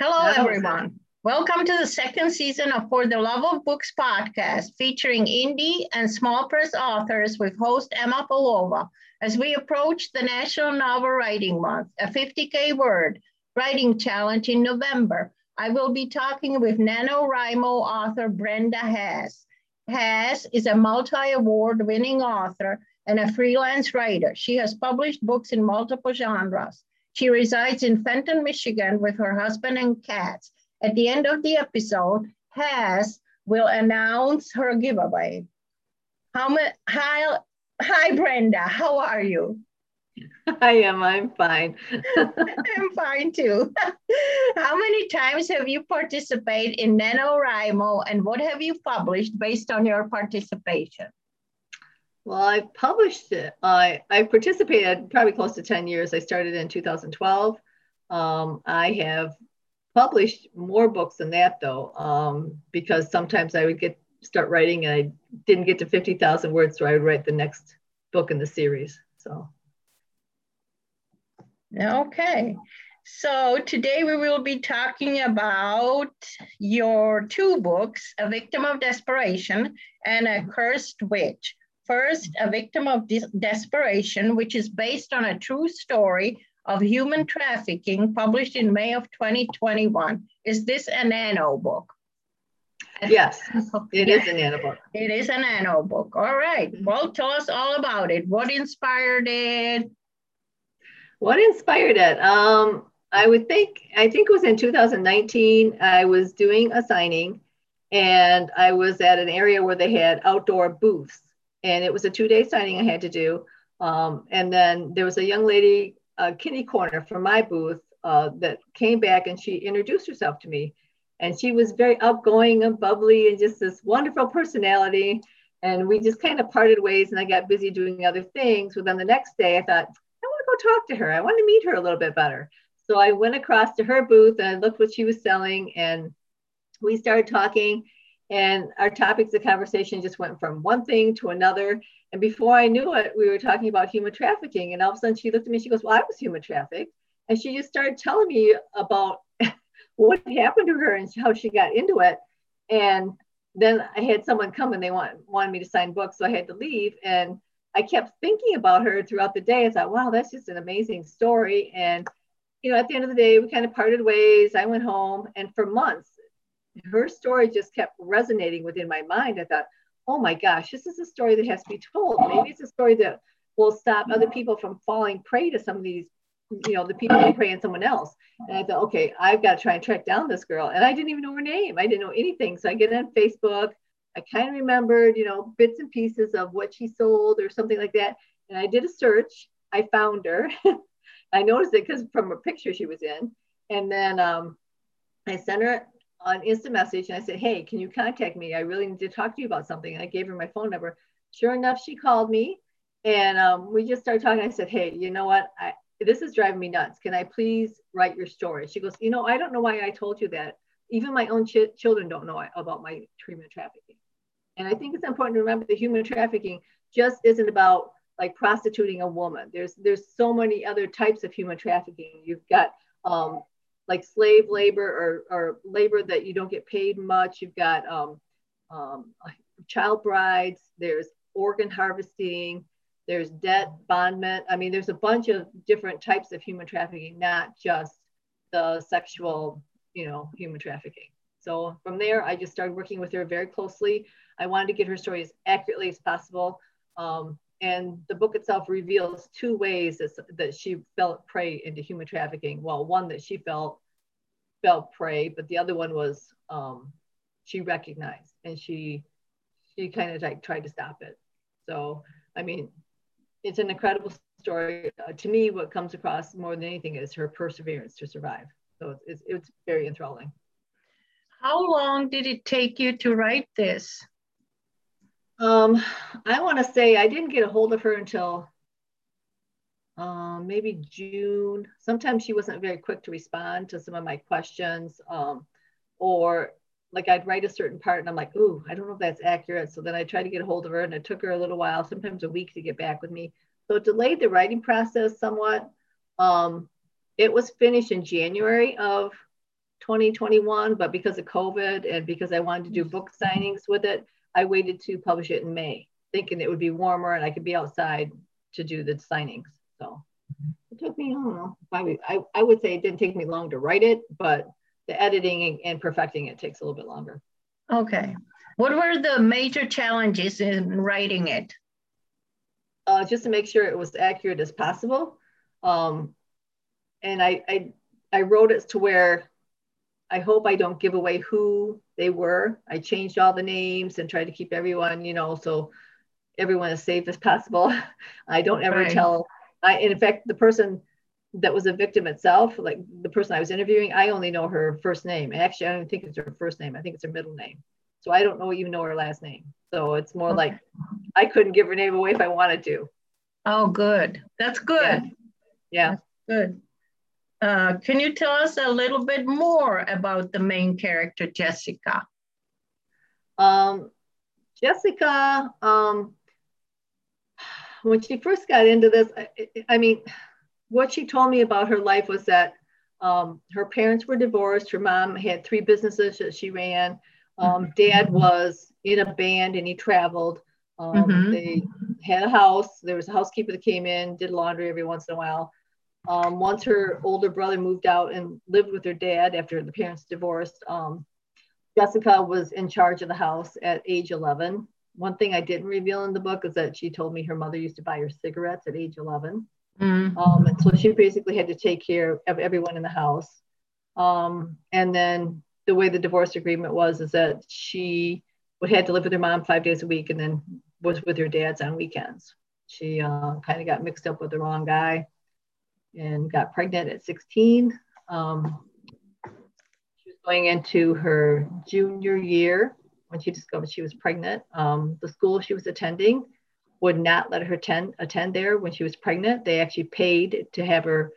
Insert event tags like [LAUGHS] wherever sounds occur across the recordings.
Hello, everyone. Welcome to the second season of For the Love of Books podcast, featuring indie and small press authors with host Emma Palova as we approach the National Novel Writing Month, a 50K word writing challenge in November. I will be talking with NaNoWriMo author Brenda Haas. Haas is a multi award winning author and a freelance writer. She has published books in multiple genres. She resides in Fenton, Michigan with her husband and cats. At the end of the episode, Haas will announce her giveaway. How ma- hi, hi, Brenda. How are you? I am. I'm fine. [LAUGHS] I'm fine too. [LAUGHS] How many times have you participated in NaNoWriMo and what have you published based on your participation? Well, I've published it. I, I participated probably close to 10 years. I started in 2012. Um, I have published more books than that though, um, because sometimes I would get start writing and I didn't get to 50,000 words, so I would write the next book in the series. So. Okay. So today we will be talking about your two books, A Victim of Desperation and A Cursed Witch. First, A Victim of Desperation, which is based on a true story of human trafficking published in May of 2021. Is this a nano book? Yes, [LAUGHS] it is a nano book. It is a nano book. All right. Mm-hmm. Well, tell us all about it. What inspired it? What inspired it? Um, I would think, I think it was in 2019. I was doing a signing and I was at an area where they had outdoor booths and it was a two day signing I had to do. Um, and then there was a young lady, uh, Kitty Corner from my booth, uh, that came back and she introduced herself to me. And she was very outgoing and bubbly and just this wonderful personality. And we just kind of parted ways and I got busy doing other things. But then the next day I thought, I want to go talk to her. I want to meet her a little bit better. So I went across to her booth and I looked what she was selling and we started talking and our topics of conversation just went from one thing to another. And before I knew it, we were talking about human trafficking. And all of a sudden she looked at me, she goes, Well, I was human trafficked. And she just started telling me about [LAUGHS] what happened to her and how she got into it. And then I had someone come and they want, wanted me to sign books. So I had to leave. And I kept thinking about her throughout the day. I thought, wow, that's just an amazing story. And, you know, at the end of the day, we kind of parted ways. I went home. And for months, her story just kept resonating within my mind. I thought, oh my gosh, this is a story that has to be told. Maybe it's a story that will stop other people from falling prey to some of these, you know, the people who prey on someone else. And I thought, okay, I've got to try and track down this girl. And I didn't even know her name. I didn't know anything. So I get on Facebook. I kind of remembered, you know, bits and pieces of what she sold or something like that. And I did a search. I found her. [LAUGHS] I noticed it because from a picture she was in. And then um, I sent her on instant message and I said, Hey, can you contact me? I really need to talk to you about something. And I gave her my phone number. Sure enough, she called me and um, we just started talking. I said, Hey, you know what? I, this is driving me nuts. Can I please write your story? She goes, You know, I don't know why I told you that. Even my own ch- children don't know about my treatment trafficking. And I think it's important to remember that human trafficking just isn't about like prostituting a woman. There's there's so many other types of human trafficking. You've got um, like slave labor or, or labor that you don't get paid much. You've got um, um, child brides, there's organ harvesting, there's debt bondment. I mean, there's a bunch of different types of human trafficking, not just the sexual, you know, human trafficking. So from there, I just started working with her very closely. I wanted to get her story as accurately as possible. Um, and the book itself reveals two ways that, that she fell prey into human trafficking. Well, one that she felt felt prey, but the other one was um, she recognized and she she kind of like tried to stop it. So I mean, it's an incredible story. Uh, to me, what comes across more than anything is her perseverance to survive. So it's, it's, it's very enthralling. How long did it take you to write this? Um, I want to say I didn't get a hold of her until um, maybe June. Sometimes she wasn't very quick to respond to some of my questions, um, or like I'd write a certain part and I'm like, ooh, I don't know if that's accurate. So then I tried to get a hold of her, and it took her a little while, sometimes a week, to get back with me. So it delayed the writing process somewhat. Um, it was finished in January of 2021, but because of COVID and because I wanted to do book signings with it, I waited to publish it in May, thinking it would be warmer and I could be outside to do the signings. So it took me, I don't know, I, I, I would say it didn't take me long to write it, but the editing and perfecting it takes a little bit longer. Okay. What were the major challenges in writing it? Uh, just to make sure it was accurate as possible. Um, and I, I, I wrote it to where I hope I don't give away who they were. I changed all the names and tried to keep everyone, you know, so everyone as safe as possible. [LAUGHS] I don't ever right. tell. I, in fact, the person that was a victim itself, like the person I was interviewing, I only know her first name. Actually, I don't think it's her first name. I think it's her middle name. So I don't know even know her last name. So it's more okay. like I couldn't give her name away if I wanted to. Oh, good. That's good. Yeah. yeah. That's good. Uh, can you tell us a little bit more about the main character, Jessica? Um, Jessica, um, when she first got into this, I, I, mean, what she told me about her life was that um, her parents were divorced. Her mom had three businesses that she ran. Um, dad was in a band and he traveled. Um, mm-hmm. They had a house. There was a housekeeper that came in, did laundry every once in a while. Um, once her older brother moved out and lived with her dad after the parents divorced, um, Jessica was in charge of the house at age 11. One thing I didn't reveal in the book is that she told me her mother used to buy her cigarettes at age 11. Mm-hmm. Um, and so she basically had to take care of everyone in the house. Um, and then the way the divorce agreement was is that she would had to live with her mom five days a week and then was with her dad's on weekends. She uh, kind of got mixed up with the wrong guy and got pregnant at 16. Um, she was going into her junior year when she discovered she was pregnant. Um, the school she was attending would not let her attend, attend there when she was pregnant. They actually paid to have her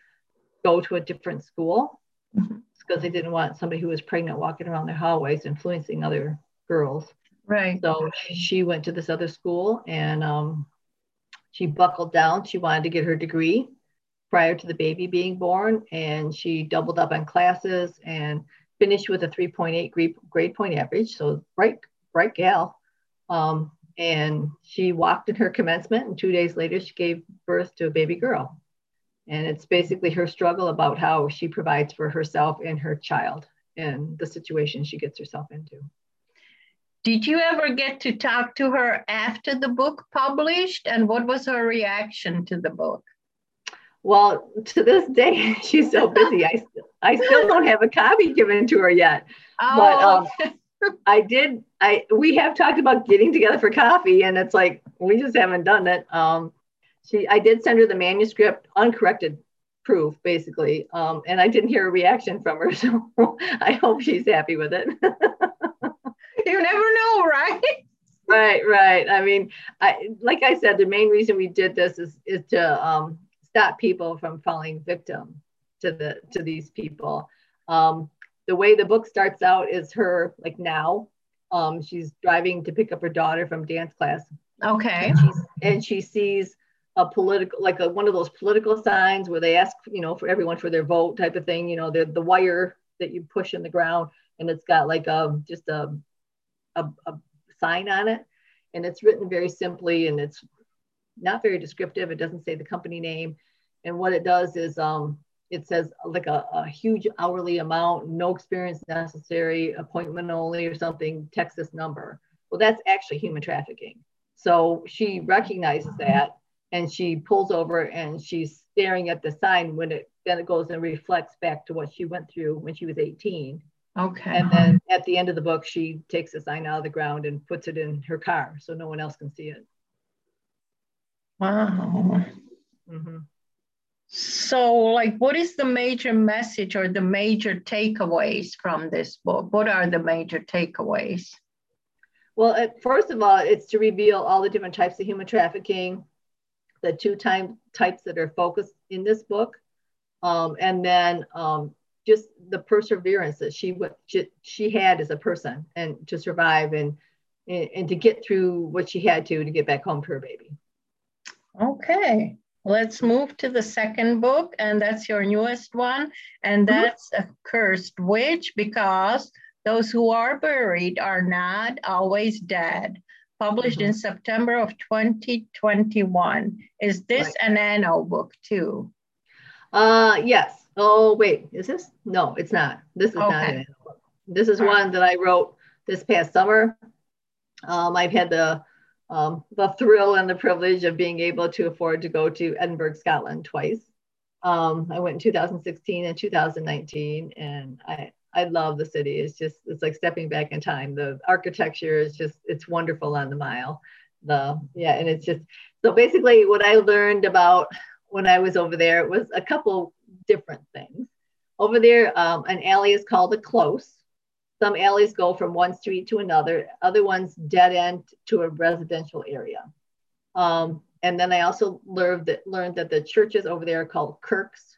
go to a different school because mm-hmm. they didn't want somebody who was pregnant walking around their hallways influencing other girls. Right. So she went to this other school and um, she buckled down. She wanted to get her degree prior to the baby being born, and she doubled up on classes and finished with a 3.8 grade, grade point average. So bright, bright gal. Um, and she walked in her commencement, and two days later, she gave birth to a baby girl. And it's basically her struggle about how she provides for herself and her child and the situation she gets herself into. Did you ever get to talk to her after the book published? And what was her reaction to the book? Well, to this day, [LAUGHS] she's so [LAUGHS] busy. I, I still don't have a copy given to her yet. Oh. But um, I did. I we have talked about getting together for coffee, and it's like we just haven't done it. Um, she, I did send her the manuscript, uncorrected proof, basically, um, and I didn't hear a reaction from her. [LAUGHS] So I hope she's happy with it. you never know, right? Right, right. I mean, I like I said, the main reason we did this is is to um, stop people from falling victim to the to these people. Um, the way the book starts out is her like now. Um, she's driving to pick up her daughter from dance class. Okay. And, and she sees a political like a, one of those political signs where they ask you know for everyone for their vote type of thing. You know the the wire that you push in the ground and it's got like a just a a, a sign on it and it's written very simply and it's not very descriptive. It doesn't say the company name. And what it does is um, it says like a, a, huge hourly amount, no experience necessary, appointment only or something, text this number. Well, that's actually human trafficking. So she recognizes that and she pulls over and she's staring at the sign when it then it goes and reflects back to what she went through when she was 18. Okay. And then at the end of the book, she takes the sign out of the ground and puts it in her car so no one else can see it. Wow. Mm-hmm. So, like, what is the major message or the major takeaways from this book? What are the major takeaways? Well, first of all, it's to reveal all the different types of human trafficking, the two time types that are focused in this book, um, and then um, just the perseverance that she, she she had as a person and to survive and and to get through what she had to to get back home to her baby. Okay. Let's move to the second book, and that's your newest one, and mm-hmm. that's mm-hmm. A Cursed Witch because those who are buried are not always dead. Published mm-hmm. in September of 2021. Is this right. an anno book too? Uh, yes. Oh, wait, is this? No, it's not. This is okay. not an anno book. This is one that I wrote this past summer. Um, I've had the um, the thrill and the privilege of being able to afford to go to Edinburgh, Scotland twice. Um, I went in 2016 and 2019, and I, I love the city. It's just, it's like stepping back in time. The architecture is just, it's wonderful on the mile. The, yeah, and it's just, so basically what I learned about when I was over there was a couple different things. Over there, um, an alley is called the Close, some alleys go from one street to another, other ones dead end to a residential area. Um, and then I also learned that, learned that the churches over there are called kirks.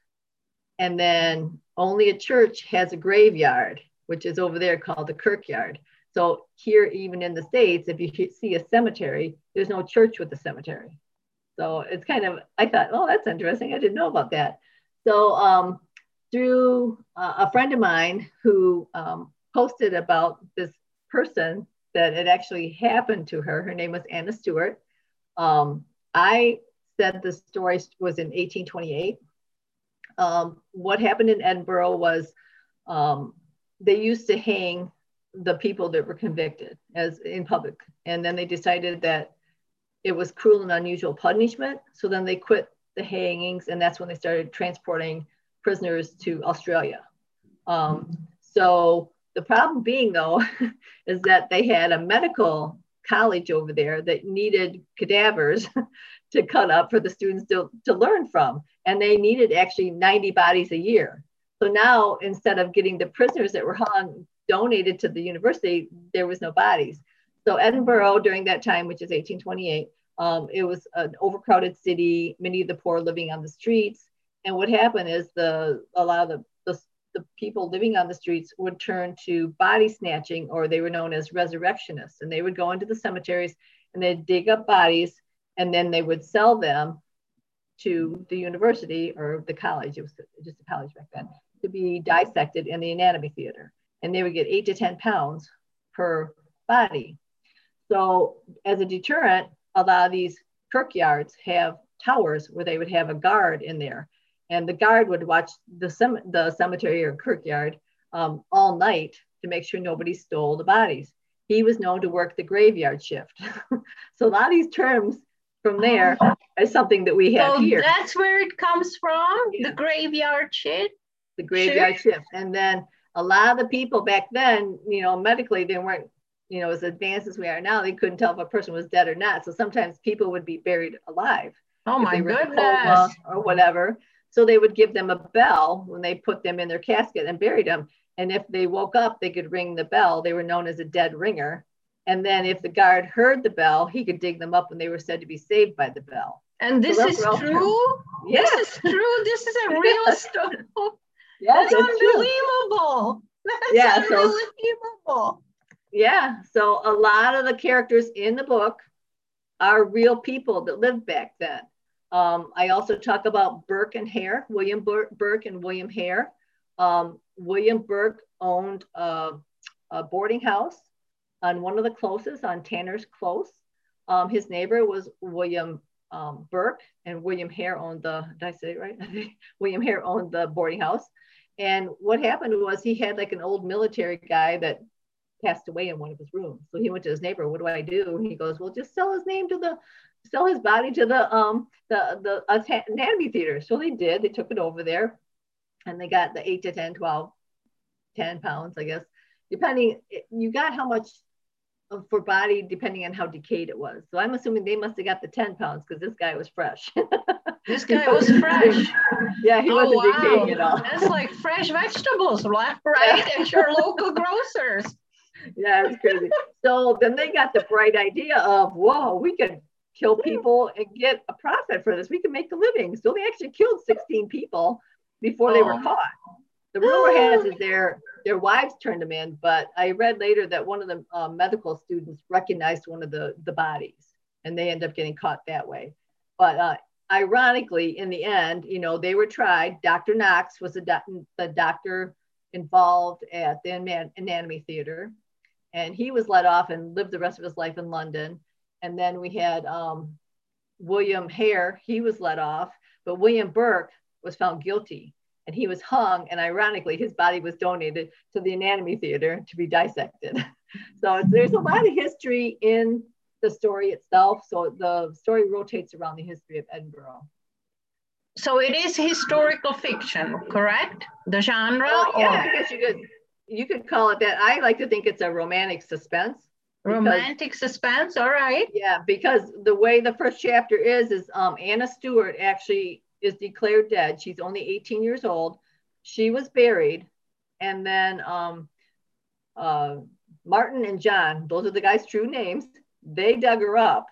And then only a church has a graveyard, which is over there called the kirkyard. So here, even in the States, if you see a cemetery, there's no church with a cemetery. So it's kind of, I thought, oh, that's interesting. I didn't know about that. So um, through uh, a friend of mine who um, posted about this person that it actually happened to her. Her name was Anna Stewart. Um, I said the story was in 1828. Um, what happened in Edinburgh was um, they used to hang the people that were convicted as in public, and then they decided that it was cruel and unusual punishment. So then they quit the hangings, and that's when they started transporting prisoners to Australia. Um, so the problem being, though, [LAUGHS] is that they had a medical college over there that needed cadavers [LAUGHS] to cut up for the students to, to learn from. And they needed actually 90 bodies a year. So now, instead of getting the prisoners that were hung donated to the university, there was no bodies. So Edinburgh during that time, which is 1828, um, it was an overcrowded city, many of the poor living on the streets. And what happened is the a lot of the the people living on the streets would turn to body snatching, or they were known as resurrectionists. And they would go into the cemeteries and they'd dig up bodies and then they would sell them to the university or the college, it was just a college back then, to be dissected in the anatomy theater. And they would get eight to 10 pounds per body. So, as a deterrent, a lot of these kirkyards have towers where they would have a guard in there and the guard would watch the, sem- the cemetery or kirkyard um, all night to make sure nobody stole the bodies. He was known to work the graveyard shift. [LAUGHS] so a lot of these terms from there oh. is something that we have so here. That's where it comes from, yeah. the graveyard shift. The graveyard shift. shift. And then a lot of the people back then, you know, medically they weren't, you know, as advanced as we are now, they couldn't tell if a person was dead or not. So sometimes people would be buried alive. Oh my goodness. Or whatever. So they would give them a bell when they put them in their casket and buried them. And if they woke up, they could ring the bell. They were known as a dead ringer. And then if the guard heard the bell, he could dig them up when they were said to be saved by the bell. And this so is true? Yes. This is true. This is a real [LAUGHS] story. Yes, That's unbelievable. That's yeah, unbelievable. So, yeah. So a lot of the characters in the book are real people that lived back then. Um, I also talk about Burke and Hare, William Bur- Burke and William Hare. Um, William Burke owned a, a, boarding house on one of the closes on Tanner's Close. Um, his neighbor was William um, Burke, and William Hare owned the, did I say right? [LAUGHS] William Hare owned the boarding house. And what happened was he had like an old military guy that passed away in one of his rooms. So he went to his neighbor, what do I do? He goes, well, just sell his name to the sell his body to the um the the anatomy theater. So they did. They took it over there, and they got the eight to 10, 12, 10 pounds, I guess, depending. You got how much for body depending on how decayed it was. So I'm assuming they must have got the 10 pounds because this guy was fresh. [LAUGHS] this guy was fresh. Yeah, he oh, wasn't wow. decaying at all. That's like fresh vegetables left, [LAUGHS] right, at your local grocers. Yeah, it's crazy. So then they got the bright idea of, whoa, we could kill people and get a profit for this. We can make a living. So they actually killed 16 people before they were caught. The rumor has is [GASPS] their their wives turned them in, but I read later that one of the uh, medical students recognized one of the the bodies, and they end up getting caught that way. But uh, ironically, in the end, you know, they were tried. Dr. Knox was the, the doctor involved at the Anatomy Theater, and he was let off and lived the rest of his life in London. And then we had um, William Hare, he was let off, but William Burke was found guilty and he was hung. And ironically, his body was donated to the Anatomy Theater to be dissected. [LAUGHS] so there's a lot of history in the story itself. So the story rotates around the history of Edinburgh. So it is historical fiction, correct? The genre? Uh, yeah, or? I guess you could you could call it that. I like to think it's a romantic suspense. Romantic suspense, all right. Yeah, because the way the first chapter is is um, Anna Stewart actually is declared dead. She's only 18 years old. She was buried, and then um, uh, Martin and John, those are the guys' true names they dug her up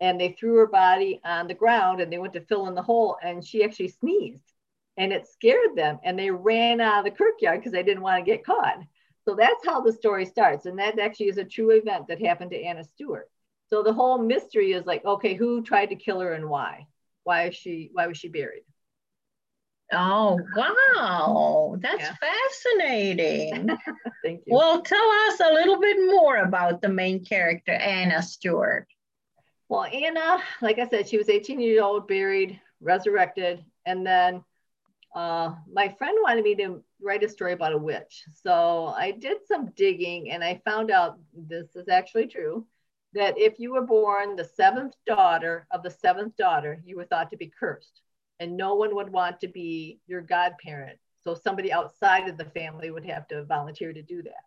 and they threw her body on the ground and they went to fill in the hole and she actually sneezed and it scared them and they ran out of the kirkyard because they didn't want to get caught. So that's how the story starts. And that actually is a true event that happened to Anna Stewart. So the whole mystery is like, okay, who tried to kill her and why? Why is she why was she buried? Oh, wow. That's yeah. fascinating. [LAUGHS] Thank you. Well, tell us a little bit more about the main character, Anna Stewart. Well, Anna, like I said, she was 18 years old, buried, resurrected. And then uh, my friend wanted me to write a story about a witch. So I did some digging and I found out this is actually true that if you were born the seventh daughter of the seventh daughter, you were thought to be cursed and no one would want to be your godparent. So somebody outside of the family would have to volunteer to do that.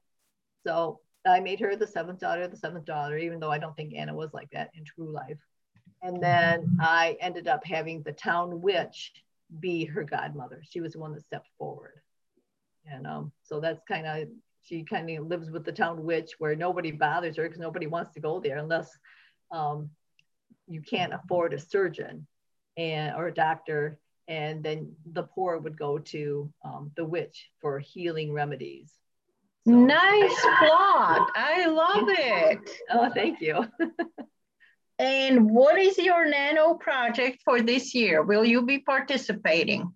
So I made her the seventh daughter, of the seventh daughter, even though I don't think Anna was like that in true life. And then I ended up having the town witch be her godmother. She was the one that stepped forward. And um, so that's kind of, she kind of lives with the town witch where nobody bothers her because nobody wants to go there unless um, you can't afford a surgeon and or a doctor. And then the poor would go to um, the witch for healing remedies. So, nice [LAUGHS] plot. I love it. Oh thank you [LAUGHS] and what is your nano project for this year? Will you be participating?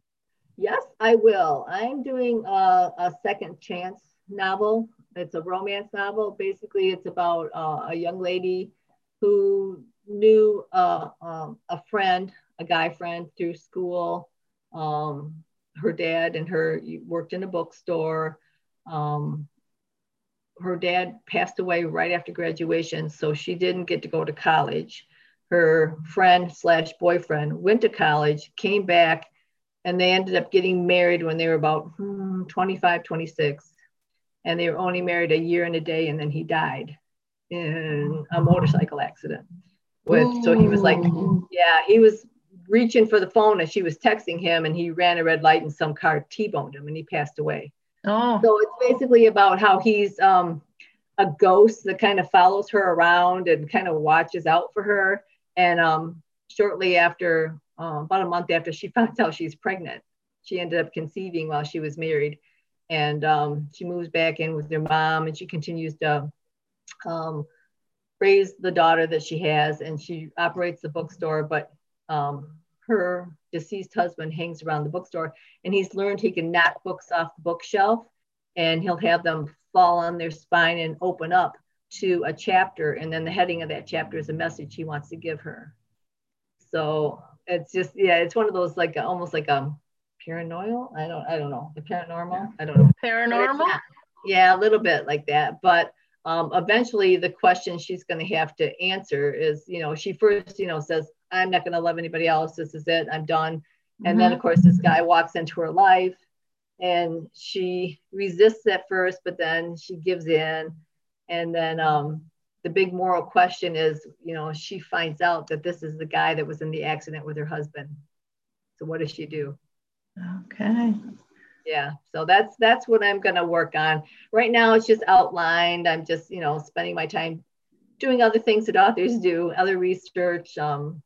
Yes i will. I'm doing a, a second chance novel. It's a romance novel. Basically it's about uh, a young lady who knew uh, um, a friend a guy friend through school. Um, her dad and her worked in a bookstore. Um, her dad passed away right after graduation, so she didn't get to go to college. Her friend slash boyfriend went to college, came back, and they ended up getting married when they were about hmm, 25, 26. And they were only married a year and a day, and then he died in a motorcycle accident. With so he was like, yeah, he was reaching for the phone and she was texting him and he ran a red light and some car T-boned him and he passed away. Oh. So it's basically about how he's um, a ghost that kind of follows her around and kind of watches out for her. And um, shortly after, uh, about a month after she [LAUGHS] finds out she's pregnant, she ended up conceiving while she was married. And um, she moves back in with her mom and she continues to um, raise the daughter that she has and she operates the bookstore, but um, her deceased husband hangs around the bookstore and he's learned he can knock books off the bookshelf and he'll have them fall on their spine and open up to a chapter and then the heading of that chapter is a message he wants to give her. So it's just yeah it's one of those like almost like a paranoid i don't i don't know. The paranormal? I don't know. Paranormal? Yeah a little bit like that but um, eventually the question she's going to have to answer is you know she first you know says I'm not going to love anybody else. This is it. I'm done. Mm-hmm. And then, of course, this guy walks into her life and she resists at first, but then she gives in. And then um, the big moral question is, you know, she finds out that this is the guy that was in the accident with her husband. So what does she do? Okay. Yeah. So that's that's what I'm going to work on. Right now it's just outlined. I'm just, you know, spending my time doing other things that authors do, other research, um,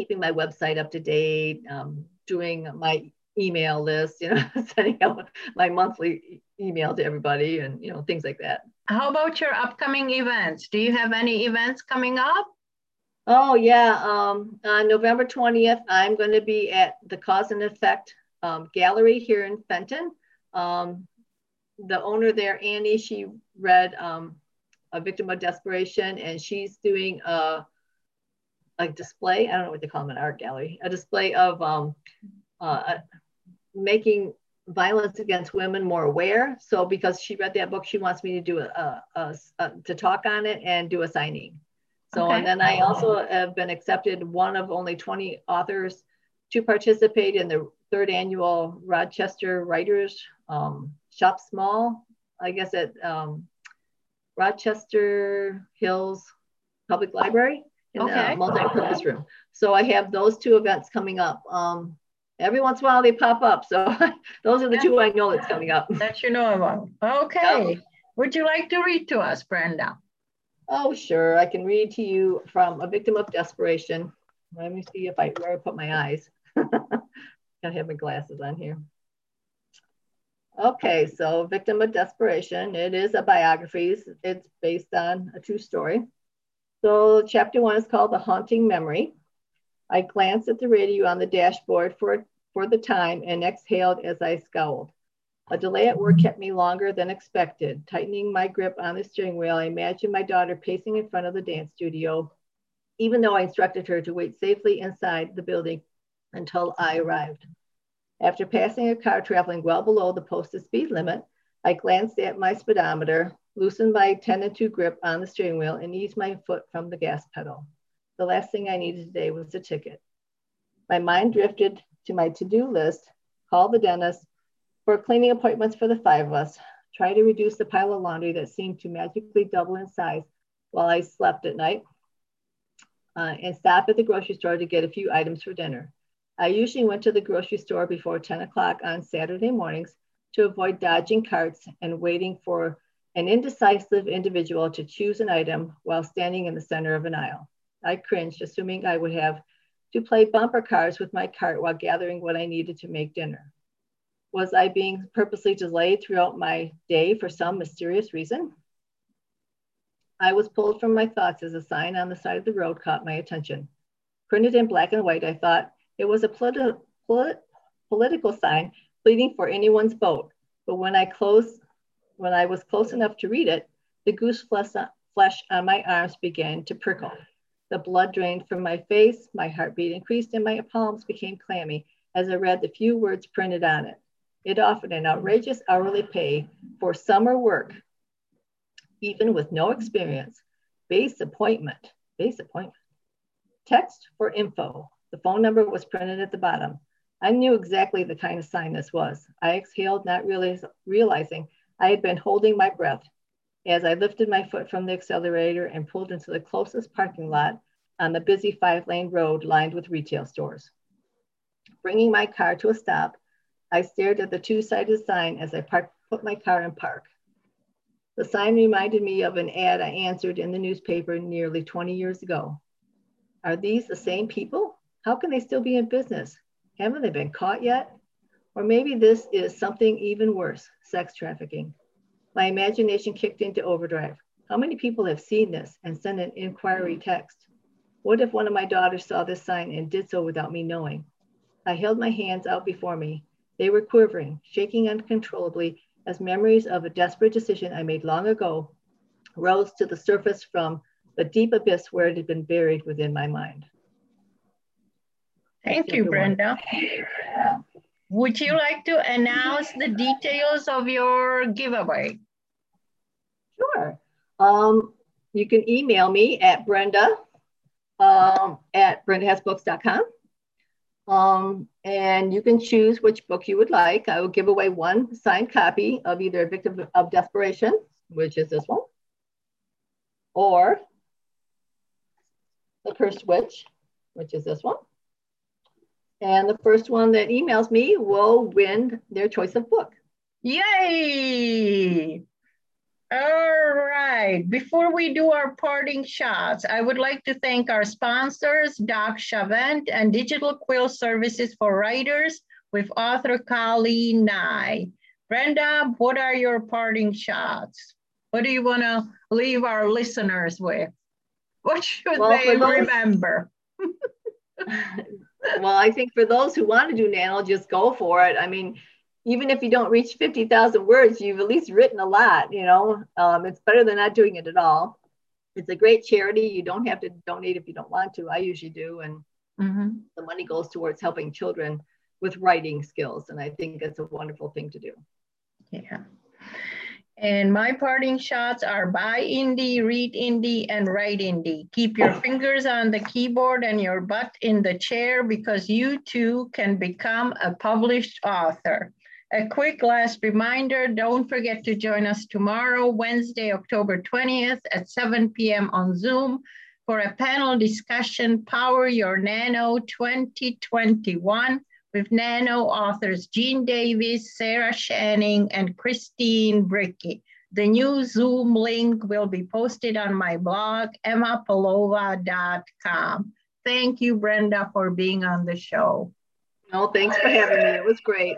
keeping my website up to date, um, doing my email list, you know, [LAUGHS] sending out my monthly email to everybody and, you know, things like that. How about your upcoming events? Do you have any events coming up? Oh yeah, um, on November 20th, I'm going to be at the Cause and Effect um, Gallery here in Fenton. Um, the owner there, Annie, she read um, A Victim of Desperation and she's doing a, a display, I don't know what they call them, an art gallery, a display of um, uh, making violence against women more aware. So because she read that book, she wants me to do a, a, a, a to talk on it and do a signing. So okay. and then I also have been accepted one of only 20 authors to participate in the third annual Rochester Writers um, Shop Small, I guess at um, Rochester Hills Public Library in okay. the multi-purpose room. So I have those two events coming up. Um, every once in a while they pop up. So [LAUGHS] those are the yeah. two I know that's coming up. That you know about. Okay. Would you like to read to us, Brenda? Oh, sure. I can read to you from A Victim of Desperation. Let me see if I where I put my eyes. [LAUGHS] Gotta have my glasses on here. Okay, so Victim of Desperation. It is a biography. It's based on a true story. So chapter one is called The Haunting Memory. I glanced at the radio on the dashboard for, for the time and exhaled as I scowled. A delay at work kept me longer than expected. Tightening my grip on the steering wheel, I imagined my daughter pacing in front of the dance studio, even though I instructed her to wait safely inside the building until I arrived. After passing a car traveling well below the posted speed limit, I glanced at my speedometer, loosened my 10 and 2 grip on the steering wheel, and ease my foot from the gas pedal. The last thing I needed today was a ticket. My mind drifted to my to do list, call the dentist, for cleaning appointments for the five of us, try to reduce the pile of laundry that seemed to magically double in size while I slept at night, uh, and stop at the grocery store to get a few items for dinner. I usually went to the grocery store before 10 o'clock on Saturday mornings to avoid dodging carts and waiting for an indecisive individual to choose an item while standing in the center of an aisle. I cringed, assuming I would have to play bumper cars with my cart while gathering what I needed to make dinner. Was I being purposely delayed throughout my day for some mysterious reason? I was pulled from my thoughts as a sign on the side of the road caught my attention. Printed in black and white, I thought it was a politi- polit- political sign pleading for anyone's vote. But when I closed, when I was close enough to read it, the goose uh, flesh on my arms began to prickle. The blood drained from my face, my heartbeat increased, and my palms became clammy as I read the few words printed on it. It offered an outrageous hourly pay for summer work, even with no experience. Base appointment, base appointment. Text for info. The phone number was printed at the bottom. I knew exactly the kind of sign this was. I exhaled, not realize, realizing I had been holding my breath as I lifted my foot from the accelerator and pulled into the closest parking lot on the busy five lane road lined with retail stores. Bringing my car to a stop, I stared at the two-sided sign as I put my car in park. The sign reminded me of an ad I answered in the newspaper nearly 20 years ago. Are these the same people? How can they still be in business? Haven't they been caught yet? Or maybe this is something even worse, sex trafficking. My imagination kicked into overdrive. How many people have seen this and sent an inquiry hmm. text? What if one of my daughters saw this sign and did so without me knowing? I held my hands out before me, they were quivering, shaking uncontrollably as memories of a desperate decision I made long ago rose to the surface from the deep abyss where it had been buried within my mind. Thank you, Brenda. [LAUGHS] Would you like to announce the details of your giveaway? Sure. Um, you can email me at brenda um, at brendahasbooks.com. Um, and you can choose which book you would like. I will give away one signed copy of either Victim of Desperation, which is this one, or The Cursed Witch, which is this one. And the first one that emails me will win their choice of book. Yay! All right. Before we do our parting shots, I would like to thank our sponsors, Doc Chavent and Digital Quill Services for Writers with author Kali Nye. Brenda, what are your parting shots? What do you want to leave our listeners with? What should well, they remember? [LAUGHS] well, I think for those who want to do nano, just go for it. I mean, even if you don't reach 50,000 words, you've at least written a lot, you know, um, it's better than not doing it at all. It's a great charity. You don't have to donate if you don't want to. I usually do. And mm-hmm. the money goes towards helping children with writing skills. And I think it's a wonderful thing to do. Yeah. And my parting shots are buy indie, read indie, and write indie. Keep your fingers on the keyboard and your butt in the chair because you too can become a published author. A quick last reminder, don't forget to join us tomorrow, Wednesday, October 20th at 7 p.m. on Zoom for a panel discussion, Power Your Nano 2021 with Nano authors Jean Davis, Sarah Shanning, and Christine Bricky. The new Zoom link will be posted on my blog, emmapalova.com. Thank you, Brenda, for being on the show. No, thanks for having me. It was great.